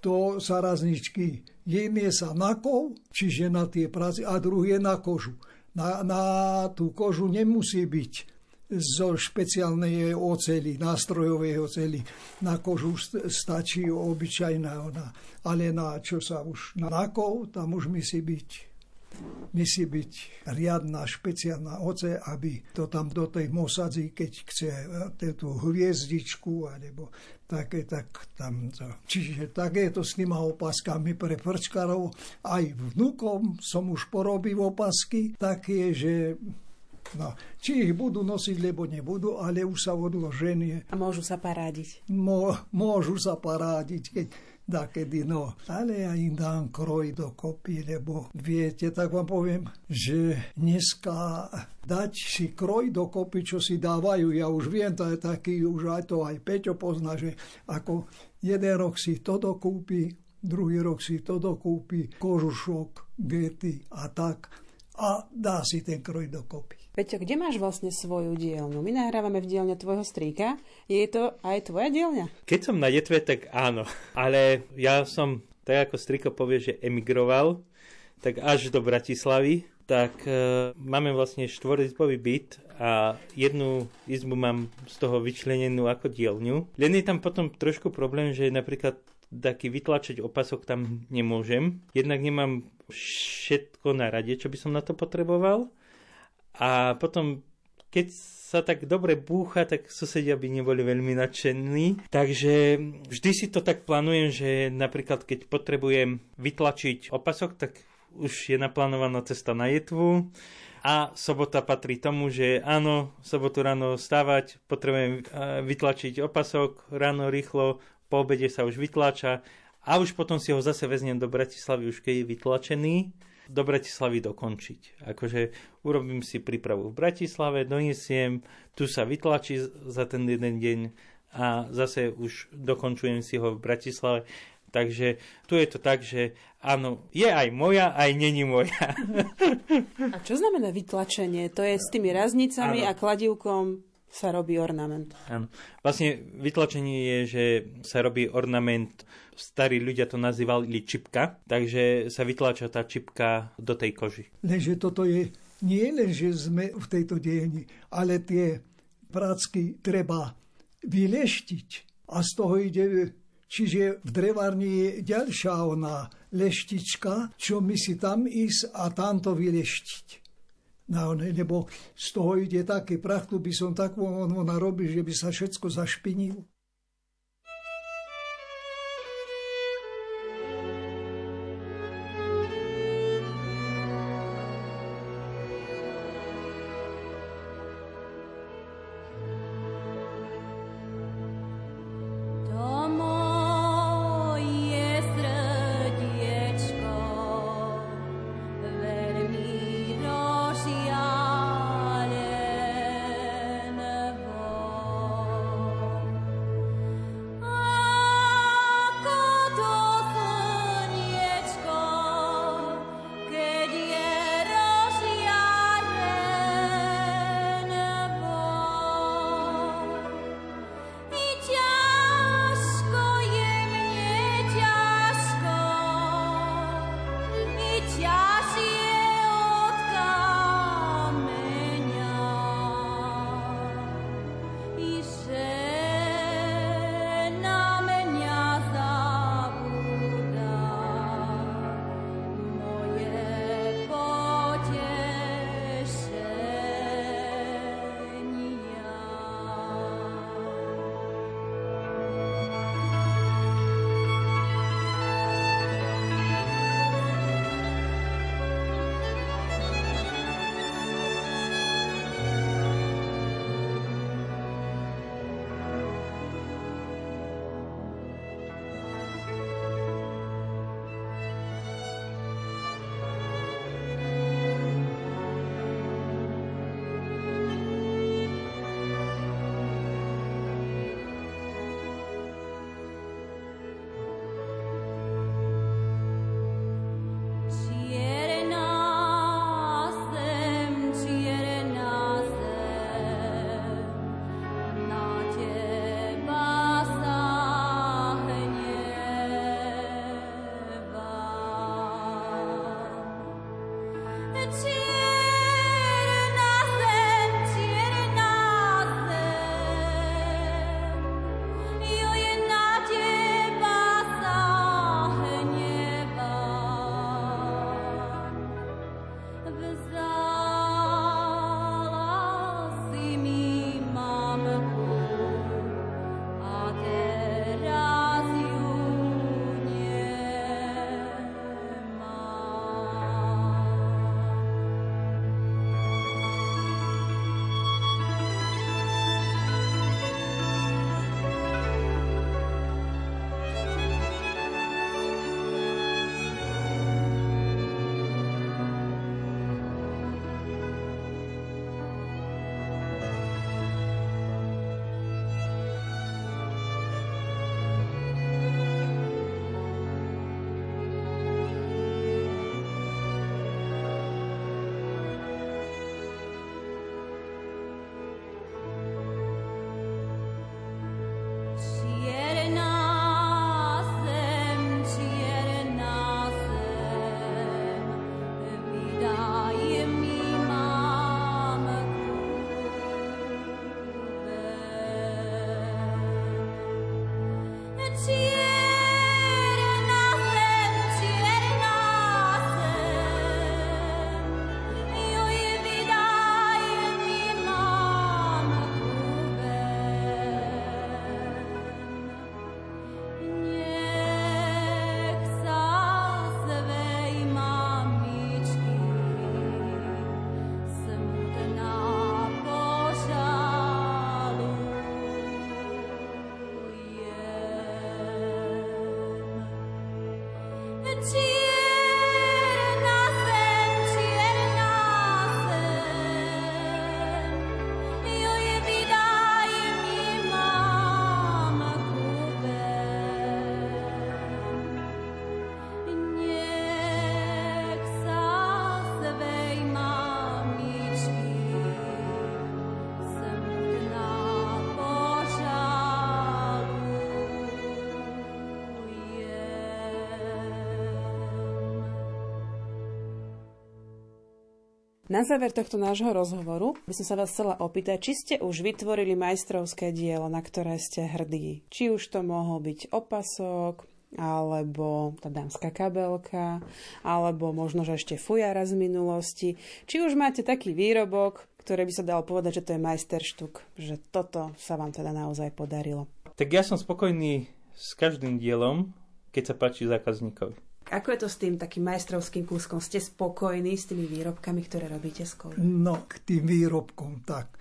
to sa razničky jedne sa na kov, čiže na tie práce, a druhé na kožu. Na, na tú kožu nemusí byť zo špeciálnej oceli, nástrojovej oceli. Na kožu st- stačí obyčajná ona. Ale na čo sa už na nakov, tam už musí byť musí byť riadna špeciálna oce, aby to tam do tej mosadzí, keď chce e, tú hviezdičku, alebo také, tak tam to. Čiže také to s tými opaskami pre prčkarov. Aj vnúkom som už porobil opasky také, že No, či ich budú nosiť, lebo nebudú, ale už sa odloženie. A môžu sa parádiť. Mô, môžu sa parádiť, keď dakedy, no. Ale ja im dám kroj do kopy, lebo viete, tak vám poviem, že dneska dať si kroj do kopy, čo si dávajú, ja už viem, to je taký, už aj to aj Peťo pozná, že ako jeden rok si to dokúpi, druhý rok si to dokúpi, kožušok, gety a tak a dá si ten kroj dokopy. Peťo, kde máš vlastne svoju dielňu? My nahrávame v dielne tvojho strýka. Je to aj tvoja dielňa? Keď som na Jetve, tak áno. Ale ja som, tak ako striko povie, že emigroval, tak až do Bratislavy, tak e, máme vlastne štvorizbový byt a jednu izbu mám z toho vyčlenenú ako dielňu. Len je tam potom trošku problém, že napríklad taký vytlačiť opasok tam nemôžem. Jednak nemám všetko na rade, čo by som na to potreboval. A potom, keď sa tak dobre búcha, tak susedia by neboli veľmi nadšení. Takže vždy si to tak plánujem, že napríklad keď potrebujem vytlačiť opasok, tak už je naplánovaná cesta na jetvu. A sobota patrí tomu, že áno, sobotu ráno stávať, potrebujem vytlačiť opasok, ráno rýchlo, po obede sa už vytláča a už potom si ho zase veznem do Bratislavy, už keď je vytlačený do Bratislavy dokončiť. Akože urobím si prípravu v Bratislave, donesiem, tu sa vytlačí za ten jeden deň a zase už dokončujem si ho v Bratislave. Takže tu je to tak, že áno, je aj moja, aj není moja. A čo znamená vytlačenie? To je s tými raznicami Áno. a kladívkom sa robí ornament. Áno. Vlastne vytlačenie je, že sa robí ornament, starí ľudia to nazývali čipka, takže sa vytlača tá čipka do tej koži. Lenže toto je nie len, že sme v tejto dielni, ale tie prácky treba vyleštiť. A z toho ide, čiže v drevárni je ďalšia ona leštička, čo my si tam ísť a tamto vyleštiť. No, lebo z toho ide také prach, tu by som takú ono narobil, že by sa všetko zašpinilo. 情。Na záver tohto nášho rozhovoru by som sa vás chcela opýtať, či ste už vytvorili majstrovské dielo, na ktoré ste hrdí. Či už to mohol byť opasok, alebo tá dámska kabelka, alebo možno, že ešte fujara z minulosti. Či už máte taký výrobok, ktorý by sa dalo povedať, že to je majsterštuk, že toto sa vám teda naozaj podarilo. Tak ja som spokojný s každým dielom, keď sa páči zákazníkovi. Ako je to s tým takým majstrovským kúskom? Ste spokojní s tými výrobkami, ktoré robíte s? No, k tým výrobkom tak.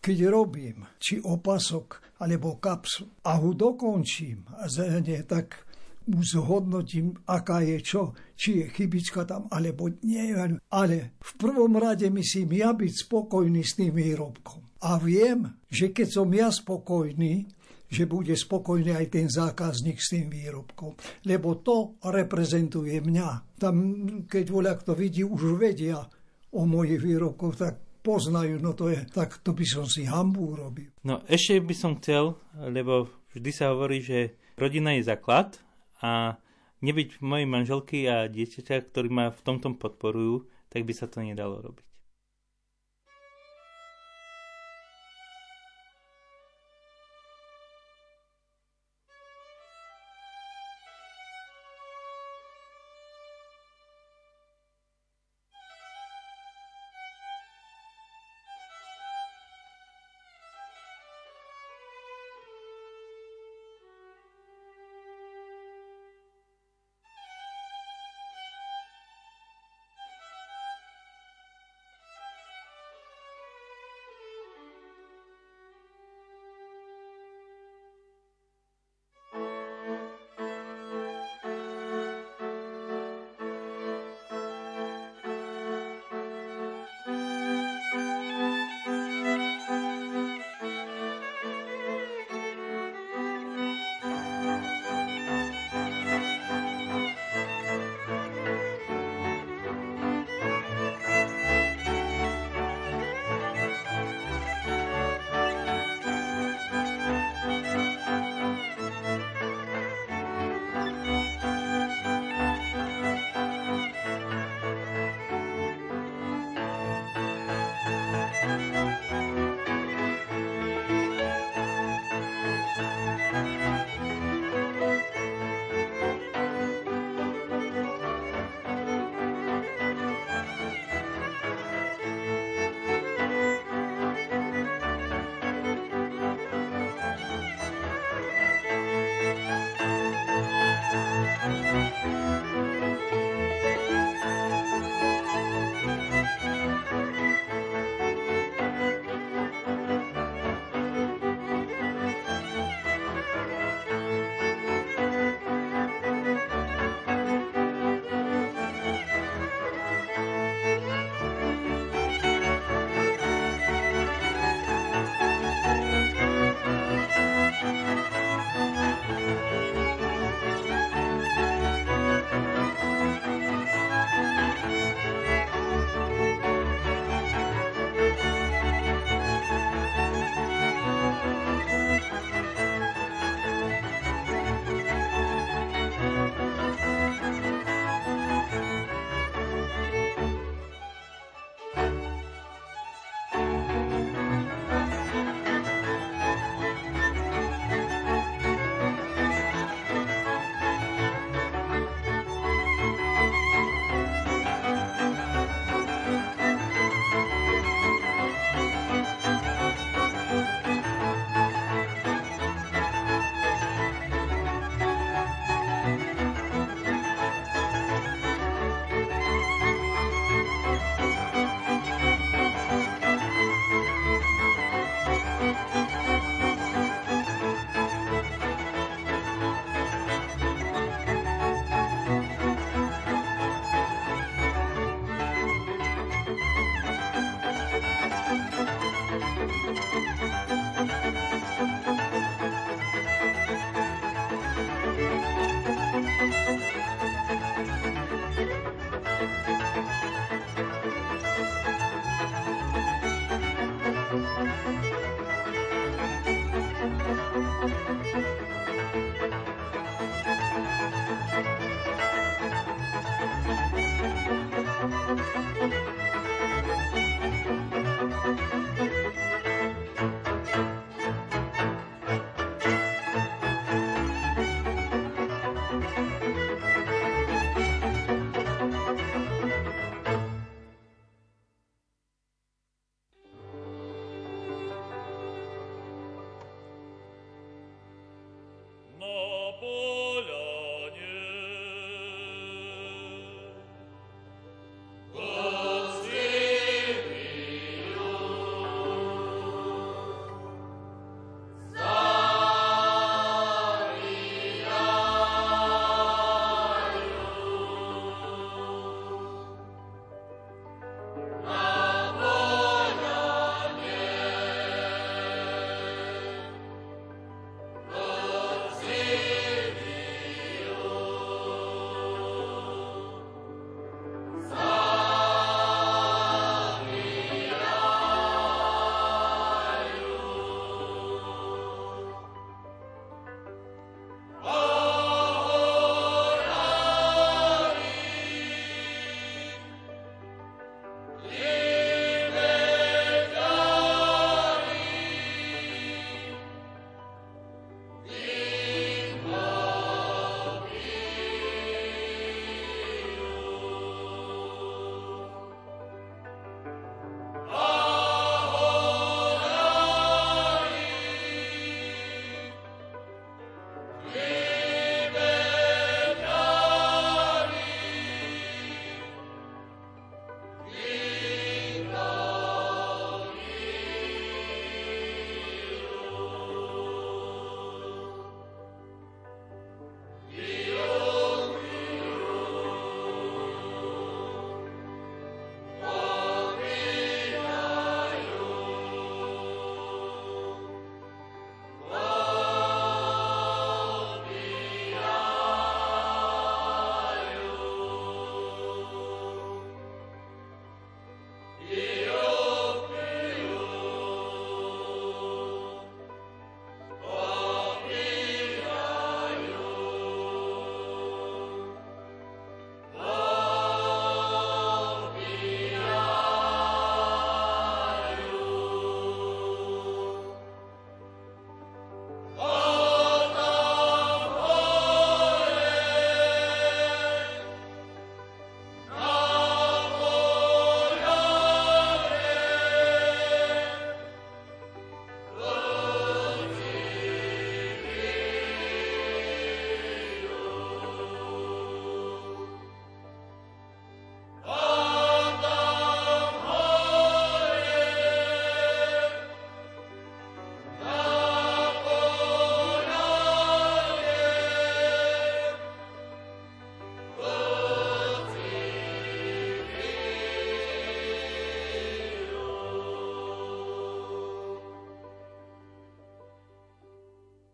Keď robím, či opasok, alebo kapsu, a ho dokončím, zene, tak už zhodnotím, aká je čo, či je chybička tam, alebo nie. Ale v prvom rade myslím ja byť spokojný s tým výrobkom. A viem, že keď som ja spokojný, že bude spokojný aj ten zákazník s tým výrobkom. Lebo to reprezentuje mňa. Tam, keď voľa kto vidí, už vedia o mojich výrobkoch, tak poznajú, no to je, tak to by som si hambu urobil. No ešte by som chcel, lebo vždy sa hovorí, že rodina je základ a nebyť mojej manželky a dieťaťa, ktorí ma v tomto podporujú, tak by sa to nedalo robiť.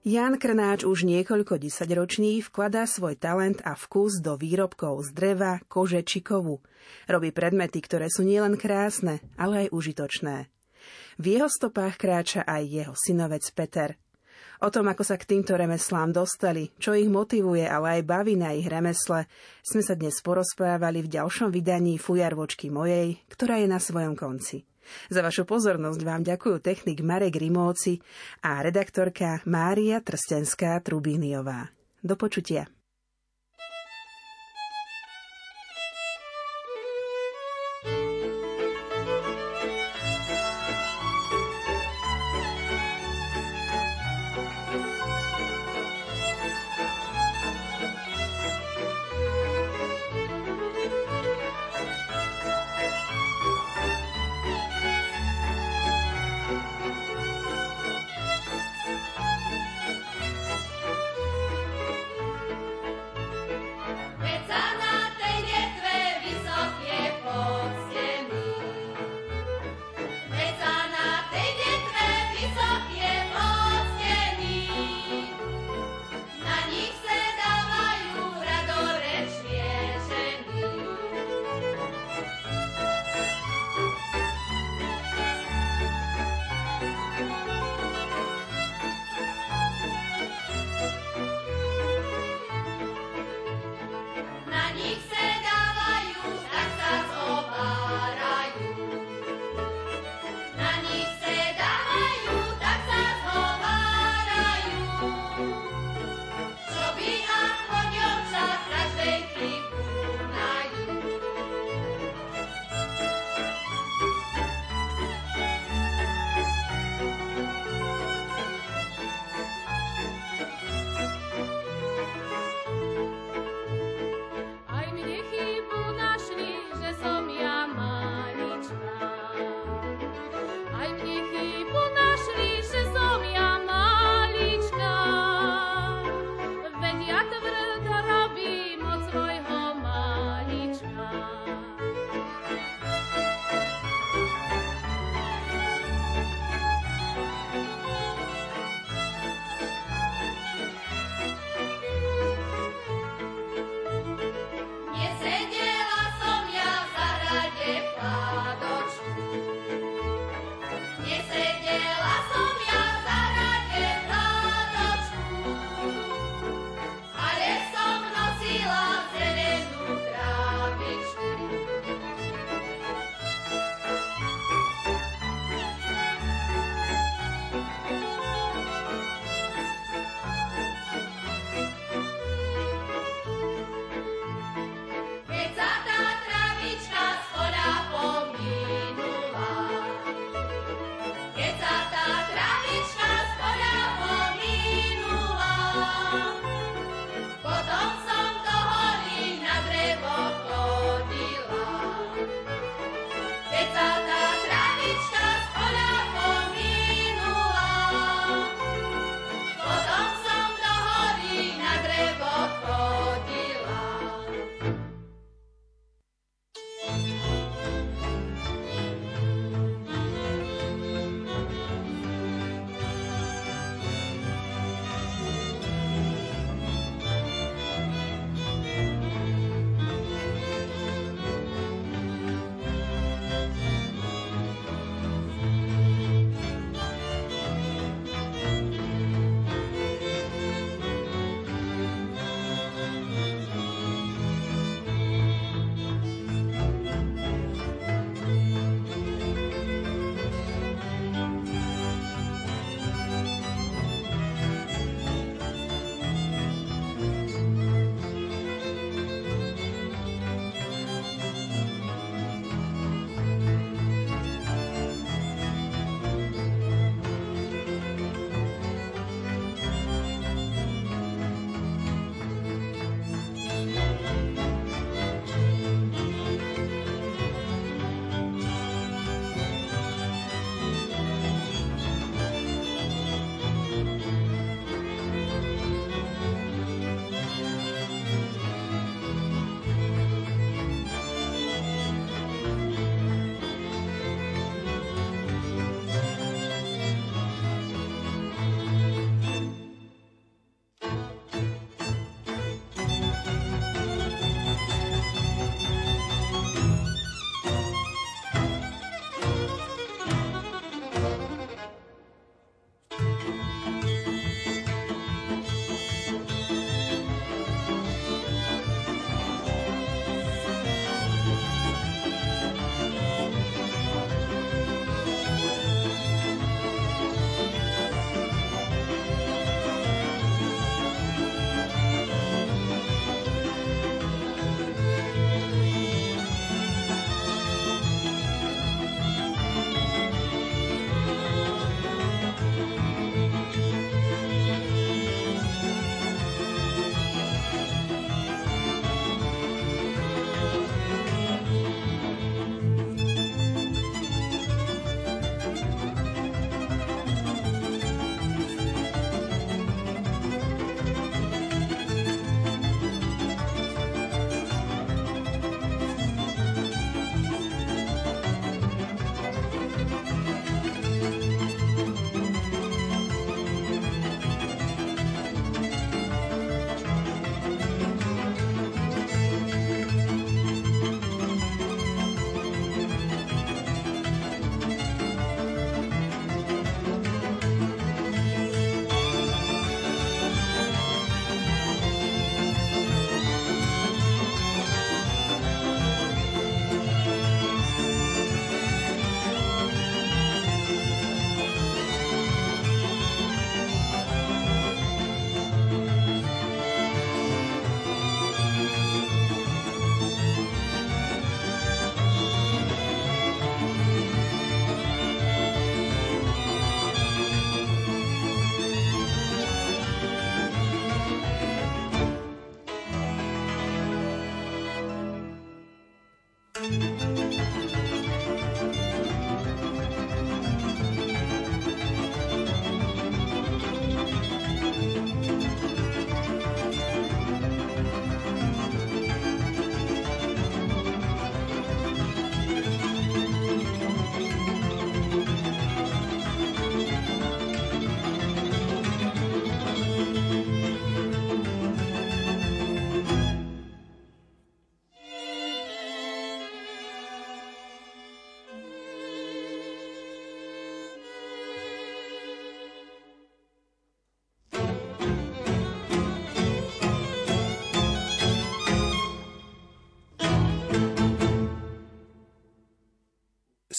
Jan Krnáč už niekoľko desaťroční vkladá svoj talent a vkus do výrobkov z dreva, kože či kovu. Robí predmety, ktoré sú nielen krásne, ale aj užitočné. V jeho stopách kráča aj jeho synovec Peter. O tom, ako sa k týmto remeslám dostali, čo ich motivuje, ale aj baví na ich remesle, sme sa dnes porozprávali v ďalšom vydaní Fujarvočky mojej, ktorá je na svojom konci. Za vašu pozornosť vám ďakujú technik Marek Rimóci a redaktorka Mária Trstenská Trubíniová. Do počutia.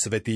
Svetý